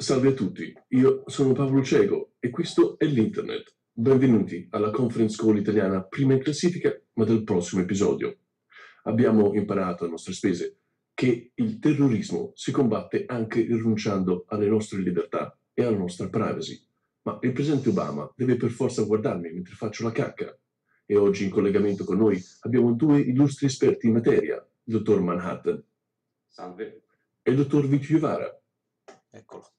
Salve a tutti, io sono Paolo Cego e questo è l'Internet. Benvenuti alla conference call italiana prima in classifica, ma del prossimo episodio. Abbiamo imparato a nostre spese che il terrorismo si combatte anche rinunciando alle nostre libertà e alla nostra privacy. Ma il presidente Obama deve per forza guardarmi mentre faccio la cacca. E oggi in collegamento con noi abbiamo due illustri esperti in materia, il dottor Manhattan Salve. e il dottor Vito Iovara. Eccolo.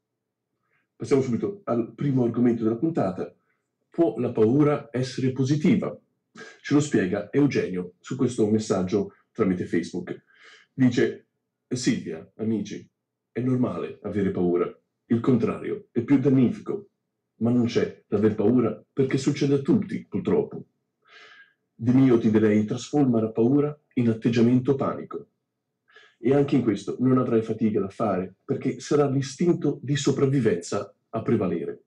Passiamo subito al primo argomento della puntata. Può la paura essere positiva? Ce lo spiega Eugenio su questo messaggio tramite Facebook. Dice, Silvia, amici, è normale avere paura. Il contrario è più dannifico. Ma non c'è da aver paura perché succede a tutti, purtroppo. Di mio ti direi trasforma la paura in atteggiamento panico. E anche in questo non avrai fatica da fare, perché sarà l'istinto di sopravvivenza a prevalere.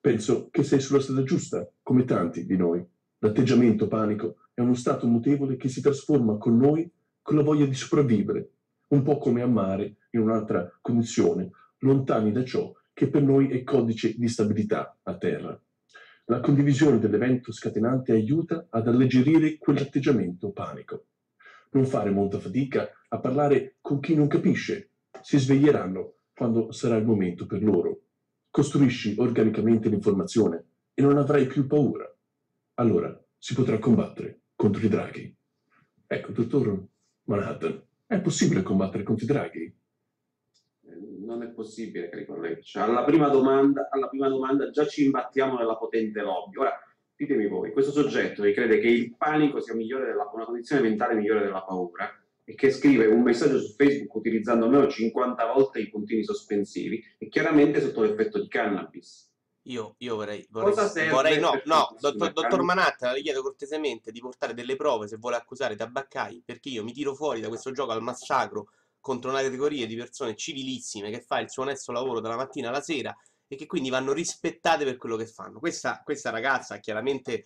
Penso che sei sulla strada giusta, come tanti di noi. L'atteggiamento panico è uno stato mutevole che si trasforma con noi con la voglia di sopravvivere, un po' come a mare, in un'altra condizione, lontani da ciò che per noi è codice di stabilità a terra. La condivisione dell'evento scatenante aiuta ad alleggerire quell'atteggiamento panico non fare molta fatica a parlare con chi non capisce. Si sveglieranno quando sarà il momento per loro. Costruisci organicamente l'informazione e non avrai più paura. Allora si potrà combattere contro i draghi. Ecco, dottor Manhattan, è possibile combattere contro i draghi? Eh, Non è possibile, cari colleghi. Cioè, alla, prima domanda, alla prima domanda già ci imbattiamo nella potente lobby. Ora, ditemi voi, questo soggetto che crede che il panico sia migliore della, una condizione mentale migliore della paura e che scrive un messaggio su Facebook utilizzando almeno 50 volte i puntini sospensivi è chiaramente sotto l'effetto di cannabis. Io, io vorrei, vorrei, serve vorrei no, no, dottor, dottor? Manatta, le chiedo cortesemente di portare delle prove se vuole accusare Tabaccai, perché io mi tiro fuori da questo gioco al massacro contro una categoria di persone civilissime che fa il suo onesto lavoro dalla mattina alla sera e che quindi vanno rispettate per quello che fanno. Questa, questa ragazza ha chiaramente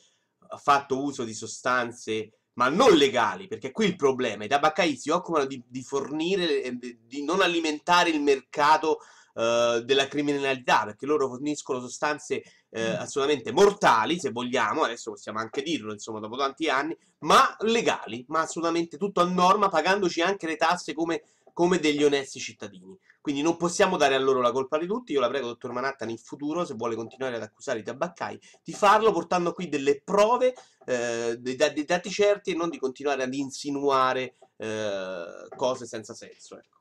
fatto uso di sostanze ma non legali, perché qui il problema, i tabaccai si occupano di, di fornire, eh, di di non alimentare il mercato eh, della criminalità, perché loro forniscono sostanze eh, assolutamente mortali, se vogliamo, adesso possiamo anche dirlo, insomma, dopo tanti anni, ma legali, ma assolutamente tutto a norma, pagandoci anche le tasse come, come degli onesti cittadini. Quindi non possiamo dare a loro la colpa di tutti. Io la prego, dottor Manhattan, in futuro, se vuole continuare ad accusare i tabaccai, di farlo portando qui delle prove, eh, dei, dei dati certi e non di continuare ad insinuare eh, cose senza senso. Ecco.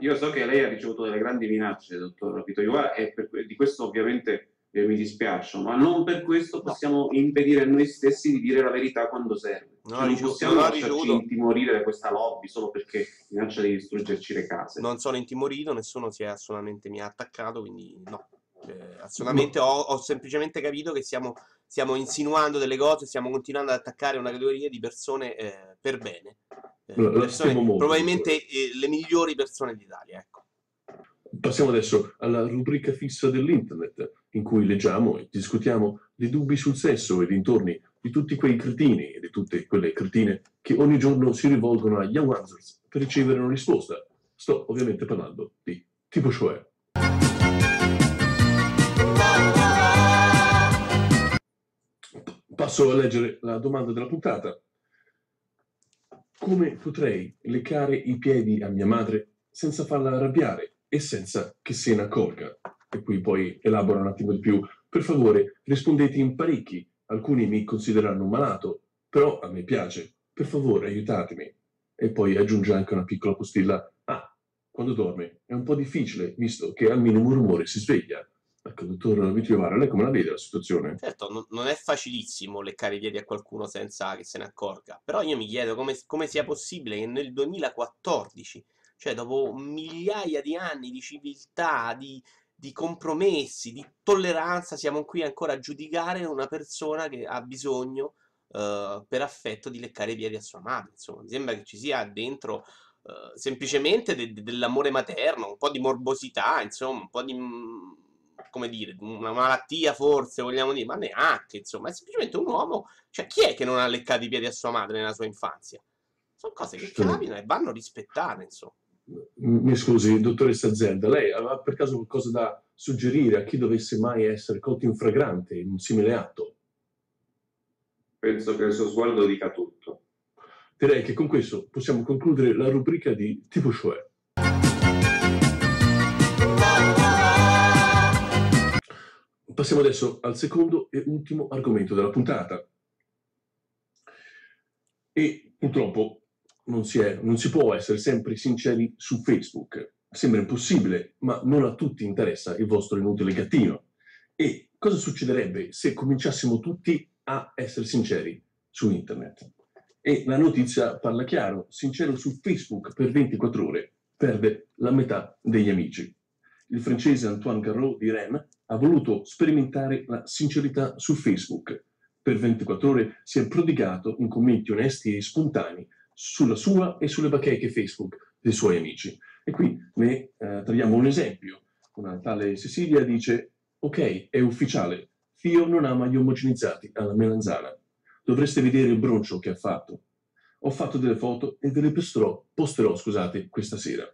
Io so che lei ha ricevuto delle grandi minacce, dottor Vito Iovara, e per di questo ovviamente eh, mi dispiaccio, ma non per questo possiamo impedire a noi stessi di dire la verità quando serve. Non Cioè, non possiamo ho lasciarci intimorire da questa lobby solo perché minaccia di distruggerci le case. Non sono intimorito, nessuno si è assolutamente mi ha attaccato, quindi no. Eh, assolutamente ho, ho semplicemente capito che stiamo, stiamo insinuando delle cose, stiamo continuando ad attaccare una categoria di persone eh, per bene. Eh, persone- probabilmente eh, le migliori persone d'Italia, ecco. Passiamo adesso alla rubrica fissa dell'Internet, in cui leggiamo e discutiamo dei dubbi sul sesso e dintorni di tutti quei cretini e di tutte quelle cretine che ogni giorno si rivolgono a Young Answers per ricevere una risposta. Sto ovviamente parlando di tipo cioè. Passo a leggere la domanda della puntata. Come potrei leccare i piedi a mia madre senza farla arrabbiare e senza che se ne accorga? E qui poi elaboro un attimo di più. Per favore, rispondete in parecchi. Alcuni mi considereranno un malato, però a me piace. Per favore, aiutatemi. E poi aggiunge anche una piccola postilla. Ah, quando dorme è un po' difficile, visto che al minimo rumore si sveglia. Ecco, dottor Vitriovara, lei come la vede la situazione? Certo, non, non è facilissimo leccare i piedi a qualcuno senza che se ne accorga, però io mi chiedo come, come sia possibile che nel 2014, cioè dopo migliaia di anni di civiltà, di, di compromessi, di tolleranza, siamo qui ancora a giudicare una persona che ha bisogno eh, per affetto di leccare i piedi a sua madre. Insomma, mi sembra che ci sia dentro eh, semplicemente de- de- dell'amore materno, un po' di morbosità, insomma, un po' di, mm, come dire, una malattia forse, vogliamo dire, ma neanche, insomma, è semplicemente un uomo, cioè chi è che non ha leccato i piedi a sua madre nella sua infanzia? Sono cose che Giustamente. capitano e vanno rispettate, insomma. Mi scusi, dottoressa Zenda, lei aveva per caso qualcosa da suggerire a chi dovesse mai essere colto in fragrante in un simile atto? Penso che il suo sguardo dica tutto. Direi che con questo possiamo concludere la rubrica di Tipo Show. Passiamo adesso al secondo e ultimo argomento della puntata. E purtroppo non si, è, non si può essere sempre sinceri su Facebook. Sembra impossibile, ma non a tutti interessa il vostro inutile gattino. E cosa succederebbe se cominciassimo tutti a essere sinceri su internet? E la notizia parla chiaro, sincero su Facebook per 24 ore perde la metà degli amici. Il francese Antoine Garraud di Rennes ha voluto sperimentare la sincerità su Facebook. Per 24 ore si è prodigato in commenti onesti e spontanei sulla sua e sulle bacheche Facebook dei suoi amici. E qui ne eh, traiamo un esempio. Una tale Cecilia dice, ok, è ufficiale, Fio non ama gli omogenizzati alla melanzana. Dovreste vedere il broncio che ha fatto. Ho fatto delle foto e ve le posterò, posterò scusate, questa sera.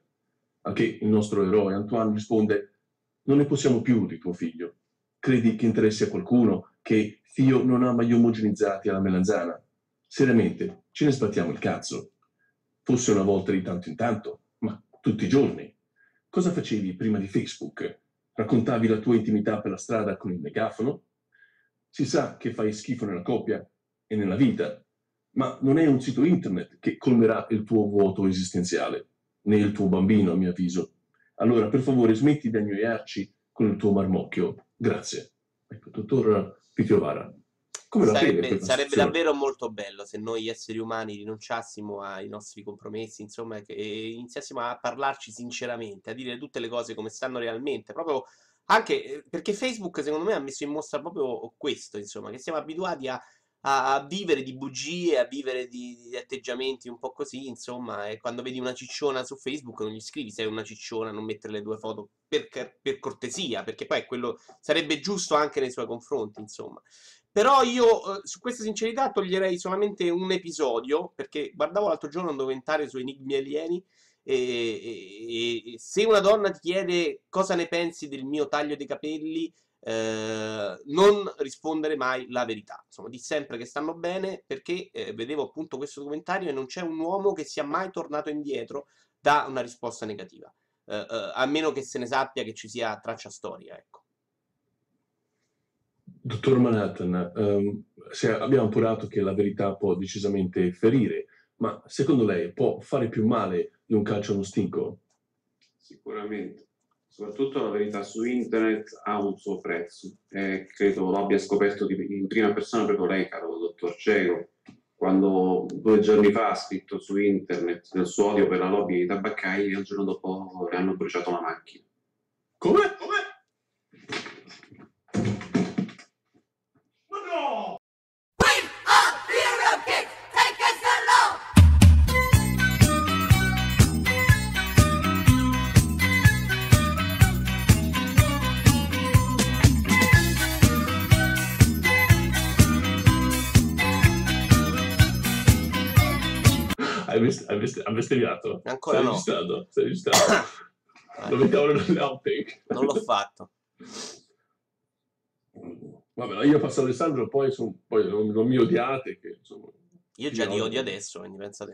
A che il nostro eroe Antoine risponde, non ne possiamo più di tuo figlio. Credi che interessi a qualcuno che Fio non ama gli omogenizzati alla melanzana? Seriamente, ce ne sbattiamo il cazzo. Fosse una volta di tanto in tanto, ma tutti i giorni. Cosa facevi prima di Facebook? Raccontavi la tua intimità per la strada con il megafono? Si sa che fai schifo nella coppia e nella vita, ma non è un sito internet che colmerà il tuo vuoto esistenziale, né il tuo bambino, a mio avviso. Allora, per favore, smetti di annoiarci con il tuo marmocchio. Grazie. Ecco, dottor Pitiovara. Come sarebbe, sarebbe davvero molto bello se noi esseri umani rinunciassimo ai nostri compromessi, insomma, e iniziassimo a parlarci sinceramente, a dire tutte le cose come stanno realmente, proprio anche eh, perché Facebook secondo me ha messo in mostra proprio questo, insomma, che siamo abituati a a, a vivere di bugie, a vivere di, di, atteggiamenti un po' così, insomma, e quando vedi una cicciona su Facebook non gli scrivi sei una cicciona, non mettere le due foto per, per cortesia, perché poi quello sarebbe giusto anche nei suoi confronti, insomma. Però io eh, su questa sincerità toglierei solamente un episodio, perché guardavo l'altro giorno un documentario su enigmi alieni e, e, e, se una donna ti chiede cosa ne pensi del mio taglio dei capelli, eh, non rispondere mai la verità. Insomma, di sempre che stanno bene perché eh, vedevo appunto questo documentario e non c'è un uomo che sia mai tornato indietro da una risposta negativa, eh, eh a meno che se ne sappia che ci sia traccia storia, ecco. Dottor Manhattan, um, abbiamo appurato che la verità può decisamente ferire, ma secondo lei può fare più male di un calcio allo stinco? Sicuramente soprattutto la verità su internet ha un suo prezzo e credo lo abbia scoperto in prima persona proprio lei, caro dottor Cego, quando due giorni fa ha scritto su internet del suo odio per la lobby dei tabaccai e il giorno dopo le hanno bruciato la macchina. Come? Come? Hai, vest- hai, vest- hai bestemmiato? Ancora Stai no. registrando? Stai registrando? Lo mettiamo. Non l'ho fatto. Vabbè, io passo Alessandro, poi, son, poi non, non mi odiate. Che, insomma, Io già ti odio adesso, quindi pensate.